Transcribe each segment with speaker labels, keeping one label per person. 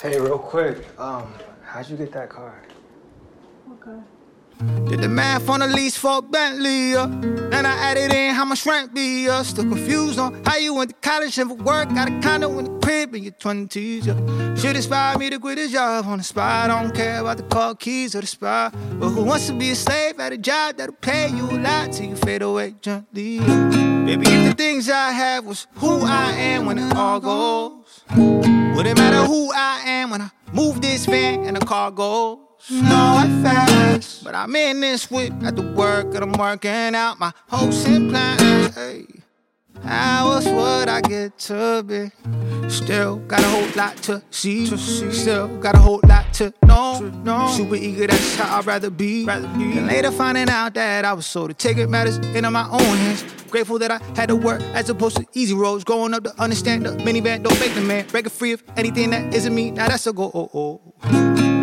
Speaker 1: Hey, real quick, um, how'd you get that car?
Speaker 2: Okay.
Speaker 3: Did the math on the lease for Bentley, yeah. Then I added in how much rent be, yeah. Still confused on how you went to college and for work. Got a condo in the crib in your 20s, yeah. Should inspire me to quit a job on the spot. I don't care about the car keys or the spot. But who wants to be a slave at a job that'll pay you a lot till you fade away gently? Yeah. Baby, if the things I have was who I am when it all goes, would it matter who I am when I move this van and the car goes? No, I fast, but I'm in this whip at the work and I'm working out my hopes and plans. Hey, how else would I get to B? Still got a whole lot to see. Still got a whole lot to know. Super eager, that's how I'd rather be. Then later finding out that I was sold. The ticket matters into my own hands. Grateful that I had to work as opposed to easy roads. Growing up to understand the minivan don't make the man. Break it free of anything that isn't me. Now that's a go. Oh, oh.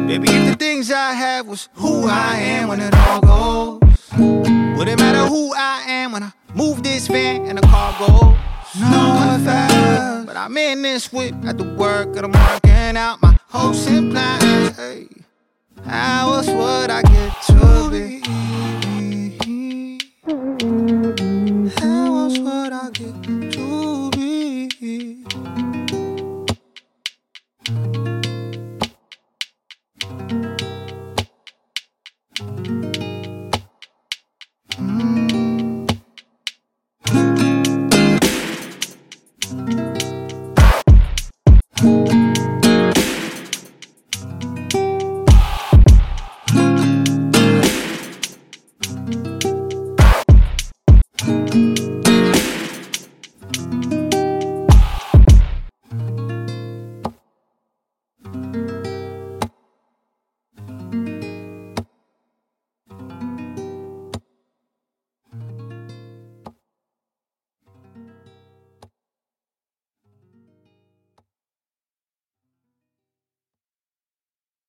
Speaker 3: Baby, if the things I have was who I am when it all goes, would it matter who I am when I move this van and the car goes? No, I fast, but I'm in this with at the work and I'm working out my hopes and plans. Hey, how else would I get Mm.